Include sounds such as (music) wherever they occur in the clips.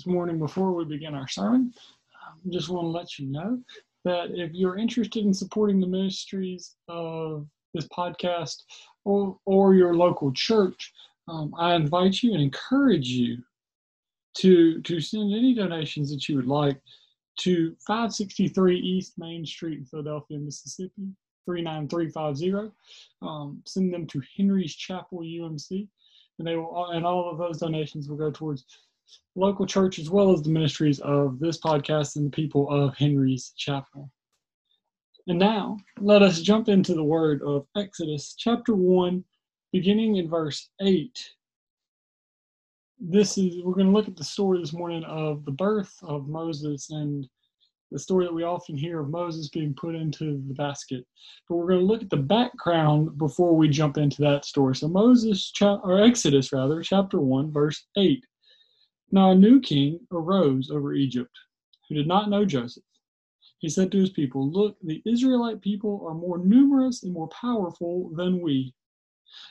this morning before we begin our sermon. I um, just want to let you know that if you're interested in supporting the ministries of this podcast or, or your local church, um, I invite you and encourage you to, to send any donations that you would like to 563 East Main Street in Philadelphia, Mississippi, 39350. Um, send them to Henry's Chapel UMC, and they will, and all of those donations will go towards local church as well as the ministries of this podcast and the people of Henry's Chapel. And now, let us jump into the word of Exodus chapter 1, beginning in verse 8. This is, we're going to look at the story this morning of the birth of Moses and the story that we often hear of Moses being put into the basket. But we're going to look at the background before we jump into that story. So, Moses, or Exodus rather, chapter 1, verse 8. Now a new king arose over Egypt, who did not know Joseph. He said to his people, Look, the Israelite people are more numerous and more powerful than we.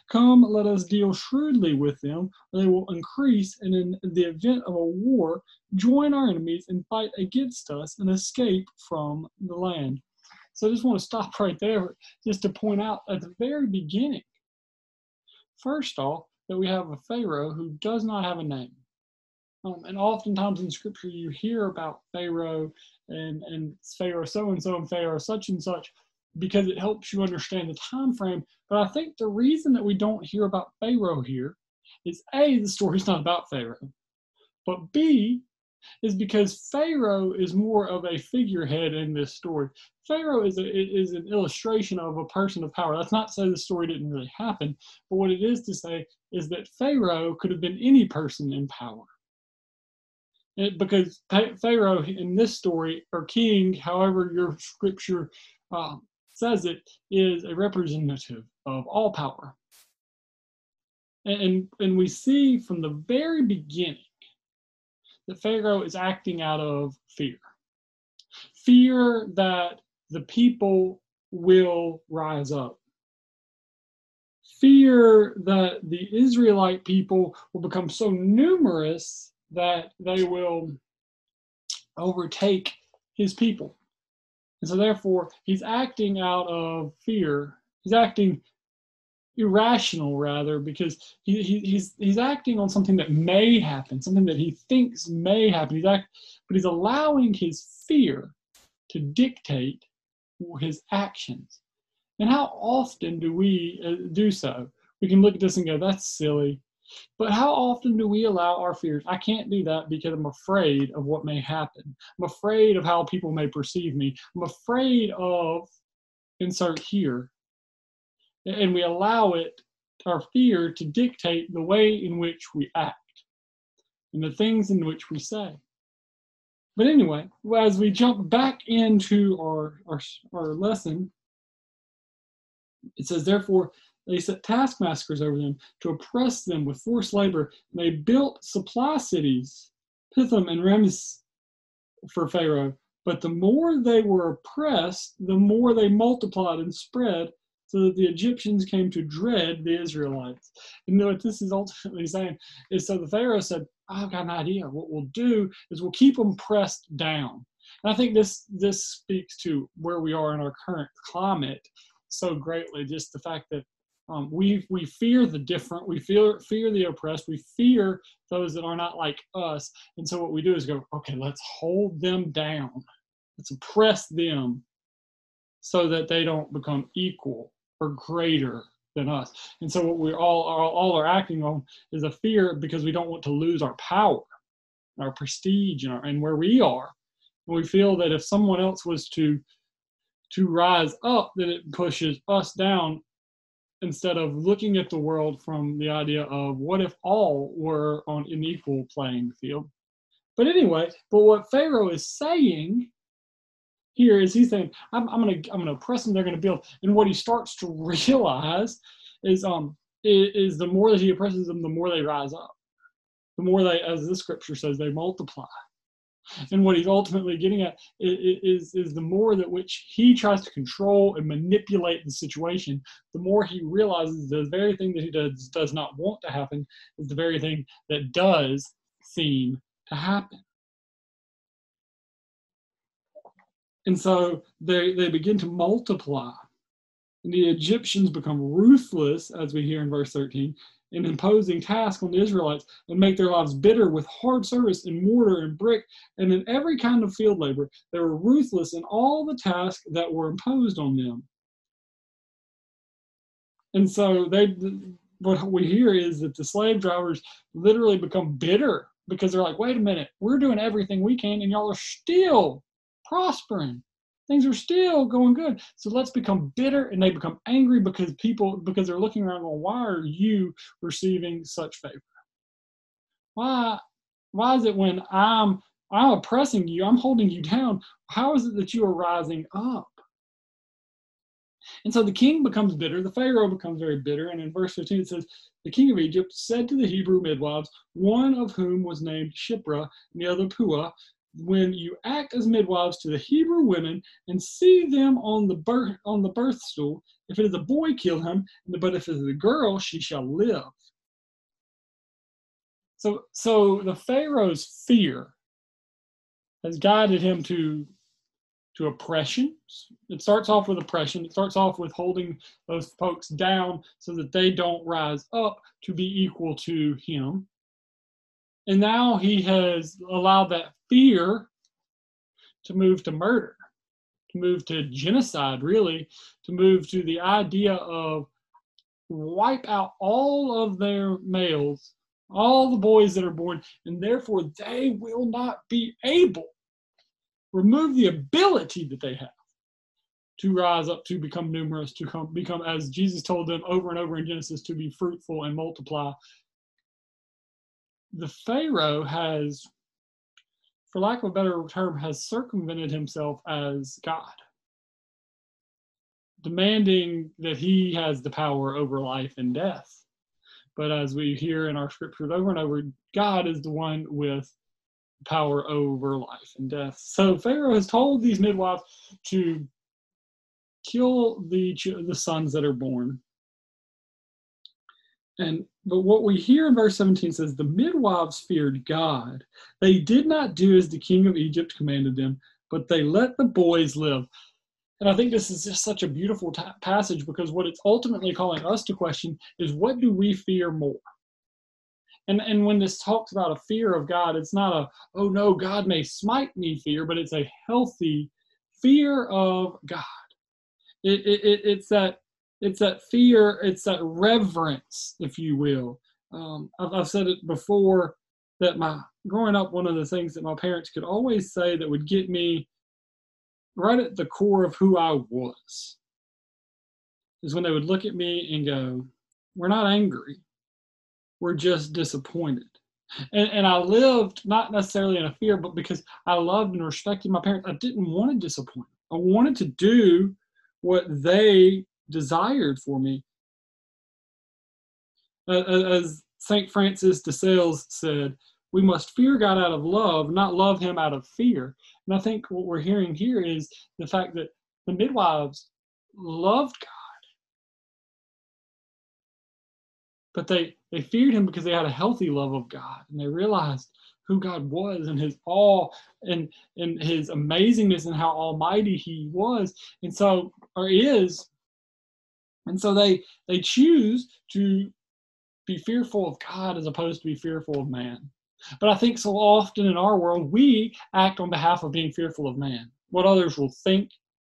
Come, let us deal shrewdly with them, or they will increase, and in the event of a war, join our enemies and fight against us and escape from the land. So I just want to stop right there just to point out at the very beginning, first off, that we have a Pharaoh who does not have a name. Um, and oftentimes in scripture, you hear about Pharaoh and, and Pharaoh so and so and Pharaoh such and such because it helps you understand the time frame. But I think the reason that we don't hear about Pharaoh here is A, the story's not about Pharaoh, but B, is because Pharaoh is more of a figurehead in this story. Pharaoh is, a, is an illustration of a person of power. That's not to say the story didn't really happen, but what it is to say is that Pharaoh could have been any person in power. It, because Pharaoh in this story, or king, however your scripture uh, says it, is a representative of all power. And, and, and we see from the very beginning that Pharaoh is acting out of fear fear that the people will rise up. Fear that the Israelite people will become so numerous that they will overtake his people. And so, therefore, he's acting out of fear. He's acting irrational, rather, because he, he, he's, he's acting on something that may happen, something that he thinks may happen. He's act, but he's allowing his fear to dictate his actions. And how often do we uh, do so? We can look at this and go, that's silly. But how often do we allow our fears? I can't do that because I'm afraid of what may happen. I'm afraid of how people may perceive me. I'm afraid of insert here. And we allow it, our fear, to dictate the way in which we act and the things in which we say. But anyway, as we jump back into our, our, our lesson, it says, Therefore, they set taskmasters over them to oppress them with forced labor. And they built supply cities, Pithom and Ramses, for Pharaoh. But the more they were oppressed, the more they multiplied and spread, so that the Egyptians came to dread the Israelites. And what this is ultimately saying is so the Pharaoh said, I've got an idea. What we'll do is we'll keep them pressed down. And I think this this speaks to where we are in our current climate so greatly. Just the fact that um, we we fear the different. We fear fear the oppressed. We fear those that are not like us. And so what we do is go, okay, let's hold them down. Let's oppress them, so that they don't become equal or greater than us. And so what we all are all are acting on is a fear because we don't want to lose our power, our prestige, and, our, and where we are. And we feel that if someone else was to to rise up, then it pushes us down instead of looking at the world from the idea of what if all were on an equal playing field. But anyway, but what Pharaoh is saying here is he's saying, I'm, I'm gonna I'm gonna oppress them, they're gonna build. And what he starts to (laughs) realize is um is, is the more that he oppresses them, the more they rise up. The more they, as the scripture says, they multiply. And what he's ultimately getting at is, is the more that which he tries to control and manipulate the situation, the more he realizes the very thing that he does does not want to happen is the very thing that does seem to happen. And so they, they begin to multiply. And the Egyptians become ruthless, as we hear in verse 13, in imposing tasks on the Israelites and make their lives bitter with hard service in mortar and brick and in every kind of field labor. They were ruthless in all the tasks that were imposed on them. And so they what we hear is that the slave drivers literally become bitter because they're like, wait a minute, we're doing everything we can and y'all are still prospering things are still going good. So let's become bitter and they become angry because people because they're looking around going, why are you receiving such favor? Why why is it when I'm I'm oppressing you, I'm holding you down, how is it that you are rising up? And so the king becomes bitter, the Pharaoh becomes very bitter, and in verse 15 it says, The king of Egypt said to the Hebrew midwives, one of whom was named Shiphrah, and the other Puah, when you act as midwives to the Hebrew women and see them on the birth on the birth stool, if it is a boy, kill him, but if it is a girl, she shall live. So, so the Pharaoh's fear has guided him to to oppression. It starts off with oppression. It starts off with holding those folks down so that they don't rise up to be equal to him. And now he has allowed that fear to move to murder, to move to genocide, really, to move to the idea of wipe out all of their males, all the boys that are born, and therefore they will not be able, remove the ability that they have to rise up, to become numerous, to come, become, as Jesus told them over and over in Genesis, to be fruitful and multiply the Pharaoh has, for lack of a better term, has circumvented himself as God, demanding that he has the power over life and death. But as we hear in our scriptures over and over, God is the one with power over life and death. So Pharaoh has told these midwives to kill the the sons that are born. And but what we hear in verse 17 says, The midwives feared God. They did not do as the king of Egypt commanded them, but they let the boys live. And I think this is just such a beautiful t- passage because what it's ultimately calling us to question is what do we fear more? And, and when this talks about a fear of God, it's not a, oh no, God may smite me fear, but it's a healthy fear of God. It, it, it, it's that it's that fear, it's that reverence, if you will. Um, I've, I've said it before that my growing up, one of the things that my parents could always say that would get me right at the core of who I was is when they would look at me and go, We're not angry, we're just disappointed. And, and I lived not necessarily in a fear, but because I loved and respected my parents, I didn't want to disappoint. I wanted to do what they desired for me. As St. Francis de Sales said, we must fear God out of love, not love him out of fear. And I think what we're hearing here is the fact that the midwives loved God. But they, they feared him because they had a healthy love of God and they realized who God was and his awe and, and his amazingness and how almighty he was. And so, or is, and so they they choose to be fearful of God as opposed to be fearful of man. But I think so often in our world, we act on behalf of being fearful of man, what others will think,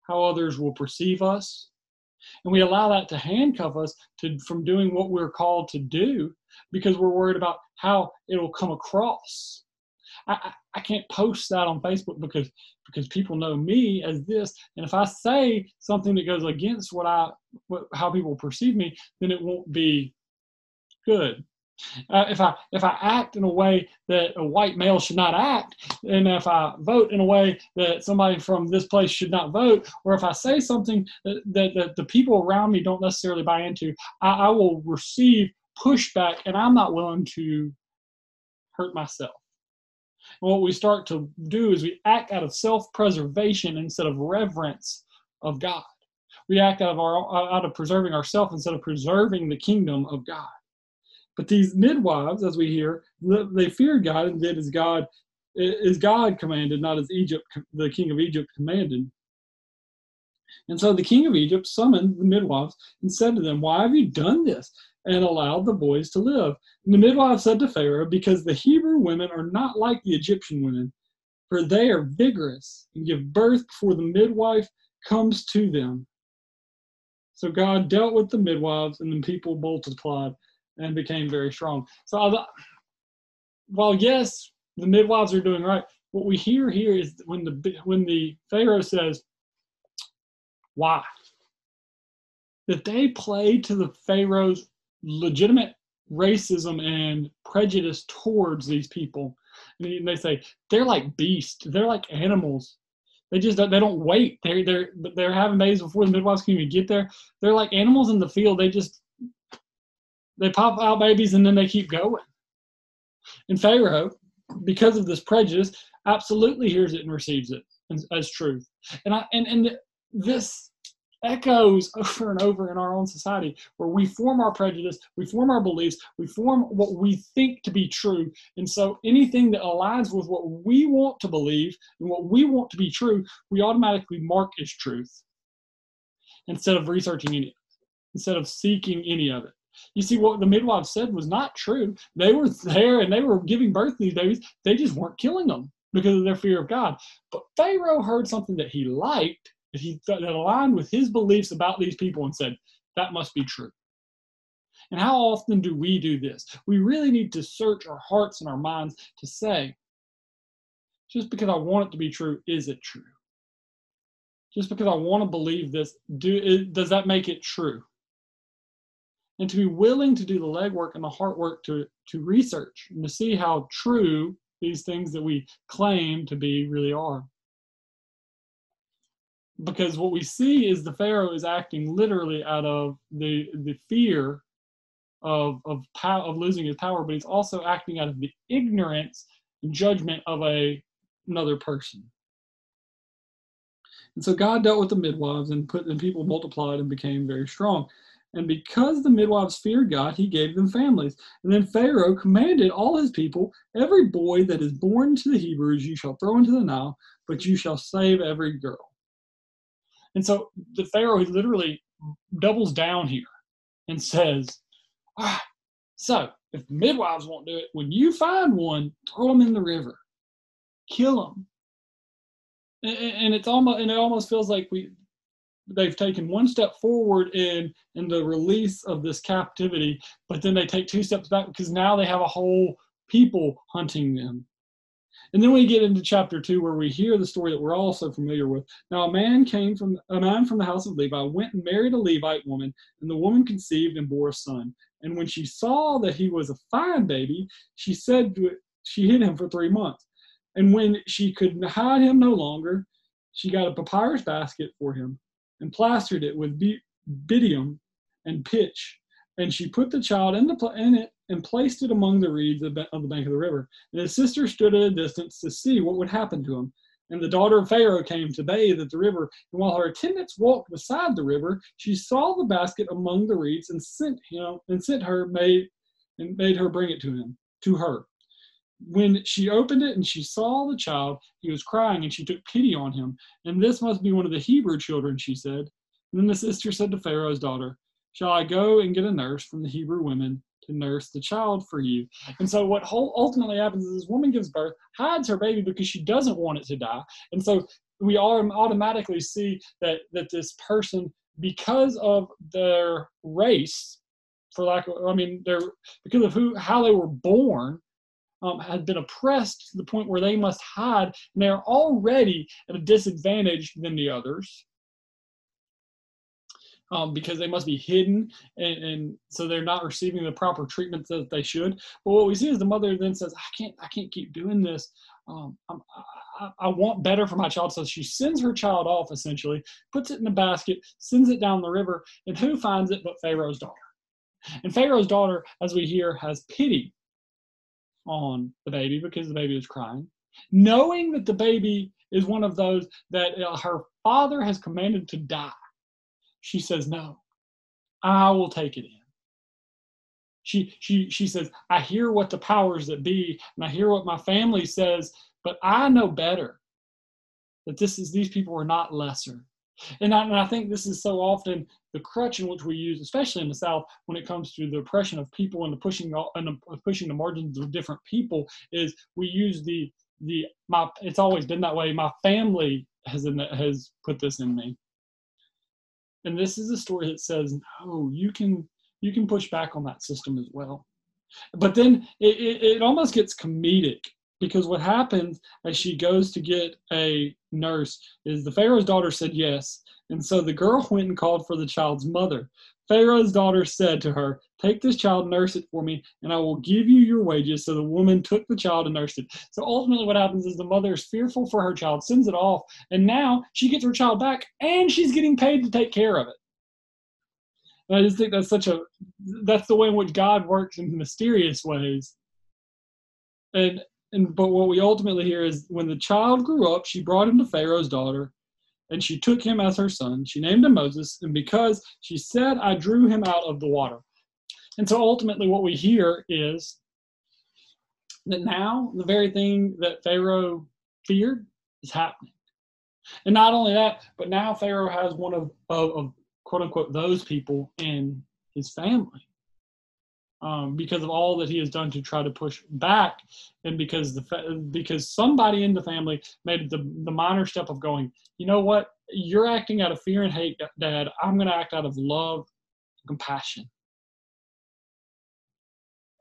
how others will perceive us. And we allow that to handcuff us to, from doing what we're called to do because we're worried about how it'll come across. I, I can't post that on Facebook because because people know me as this, and if I say something that goes against what I what, how people perceive me, then it won't be good. Uh, if I if I act in a way that a white male should not act, and if I vote in a way that somebody from this place should not vote, or if I say something that, that, that the people around me don't necessarily buy into, I, I will receive pushback, and I'm not willing to hurt myself. And what we start to do is we act out of self preservation instead of reverence of God. We act out of, our, out of preserving ourselves instead of preserving the kingdom of God. But these midwives, as we hear, they feared God and did as God as God commanded, not as Egypt, the king of Egypt commanded. And so the king of Egypt summoned the midwives and said to them, Why have you done this? And allowed the boys to live. And the midwife said to Pharaoh, Because the Hebrew women are not like the Egyptian women, for they are vigorous and give birth before the midwife comes to them. So God dealt with the midwives, and the people multiplied and became very strong. So, while yes, the midwives are doing right, what we hear here is when the when the Pharaoh says, "Why?" that they play to the Pharaoh's legitimate racism and prejudice towards these people. And they say they're like beasts, they're like animals. They just they don't wait. They're they're they're having babies before the midwives can even get there. They're like animals in the field. They just they pop out babies and then they keep going. And Pharaoh, because of this prejudice, absolutely hears it and receives it as, as truth. And I and and this echoes over and over in our own society where we form our prejudice, we form our beliefs, we form what we think to be true. And so anything that aligns with what we want to believe and what we want to be true, we automatically mark as truth instead of researching any instead of seeking any of it. You see, what the midwife said was not true. They were there and they were giving birth to these babies. They just weren't killing them because of their fear of God. But Pharaoh heard something that he liked that he that aligned with his beliefs about these people and said that must be true. And how often do we do this? We really need to search our hearts and our minds to say, just because I want it to be true, is it true? Just because I want to believe this, do does that make it true? And to be willing to do the legwork and the heart work to, to research and to see how true these things that we claim to be really are because what we see is the pharaoh is acting literally out of the the fear of of power of losing his power but he's also acting out of the ignorance and judgment of a another person. And so god dealt with the midwives and put and people multiplied and became very strong. And because the midwives feared god he gave them families. And then pharaoh commanded all his people every boy that is born to the hebrews you shall throw into the nile but you shall save every girl and so the Pharaoh he literally doubles down here and says, ah, so if midwives won't do it, when you find one, throw them in the river, kill them. And, and it's almost and it almost feels like we they've taken one step forward in in the release of this captivity, but then they take two steps back because now they have a whole people hunting them. And then we get into chapter two, where we hear the story that we're all so familiar with. Now, a man came from a man from the house of Levi went and married a Levite woman, and the woman conceived and bore a son. And when she saw that he was a fine baby, she said it, she hid him for three months. And when she could hide him no longer, she got a papyrus basket for him and plastered it with bitumen and pitch. And she put the child in, the, in it and placed it among the reeds of the bank of the river. And his sister stood at a distance to see what would happen to him. And the daughter of Pharaoh came to bathe at the river. And while her attendants walked beside the river, she saw the basket among the reeds and sent him and sent her maid and made her bring it to him, to her. When she opened it and she saw the child, he was crying, and she took pity on him. And this must be one of the Hebrew children, she said. And then the sister said to Pharaoh's daughter, Shall I go and get a nurse from the Hebrew women to nurse the child for you. And so what ultimately happens is this woman gives birth, hides her baby because she doesn't want it to die. And so we all automatically see that that this person, because of their race, for lack of, I mean, they're because of who how they were born, um, had been oppressed to the point where they must hide, and they're already at a disadvantage than the others um, because they must be hidden and, and, so they're not receiving the proper treatment that they should. But what we see is the mother then says, I can't, I can't keep doing this. Um, I, I want better for my child. So she sends her child off essentially, puts it in a basket, sends it down the river, and who finds it but Pharaoh's daughter? And Pharaoh's daughter, as we hear, has pity on the baby because the baby is crying, knowing that the baby is one of those that uh, her father has commanded to die. She says, No, I will take it in. She she she says, I hear what the powers that be, and I hear what my family says, but I know better. That this is these people are not lesser. And I, and I think this is so often the crutch in which we use, especially in the South, when it comes to the oppression of people and the pushing and the uh, pushing the margins of different people, is we use the the my. It's always been that way. My family has in, has put this in me, and this is a story that says, no, you can you can push back on that system as well. But then it, it, it almost gets comedic because what happens as she goes to get a nurse is the Pharaoh's daughter said yes. And so the girl went and called for the child's mother. Pharaoh's daughter said to her, Take this child, nurse it for me, and I will give you your wages. So the woman took the child and nursed it. So ultimately, what happens is the mother is fearful for her child, sends it off, and now she gets her child back and she's getting paid to take care of it. And I just think that's such a that's the way in which God works in mysterious ways. And and but what we ultimately hear is when the child grew up, she brought him to Pharaoh's daughter, and she took him as her son. She named him Moses, and because she said, I drew him out of the water. And so ultimately, what we hear is that now the very thing that Pharaoh feared is happening. And not only that, but now Pharaoh has one of, of, of quote unquote those people in his family um, because of all that he has done to try to push back, and because the because somebody in the family made the the minor step of going, you know what, you're acting out of fear and hate, Dad. I'm going to act out of love, and compassion.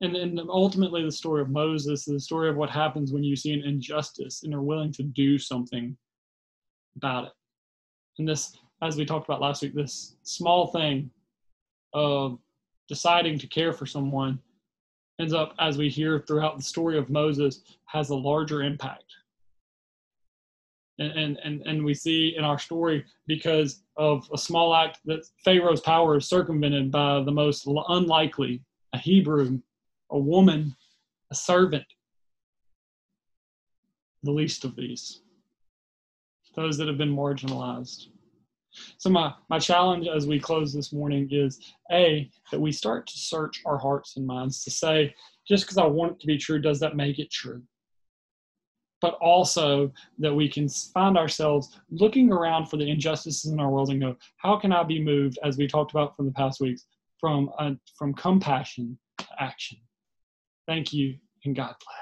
And then ultimately, the story of Moses, the story of what happens when you see an injustice and are willing to do something about it. And this, as we talked about last week, this small thing of deciding to care for someone ends up, as we hear throughout the story of Moses, has a larger impact. And, and, and we see in our story because of a small act that Pharaoh's power is circumvented by the most unlikely a Hebrew, a woman, a servant, the least of these, those that have been marginalized. So my, my challenge as we close this morning is A, that we start to search our hearts and minds to say, just because I want it to be true, does that make it true? But also that we can find ourselves looking around for the injustices in our world and go, how can I be moved, as we talked about from the past weeks, from, uh, from compassion to action? Thank you, and God bless.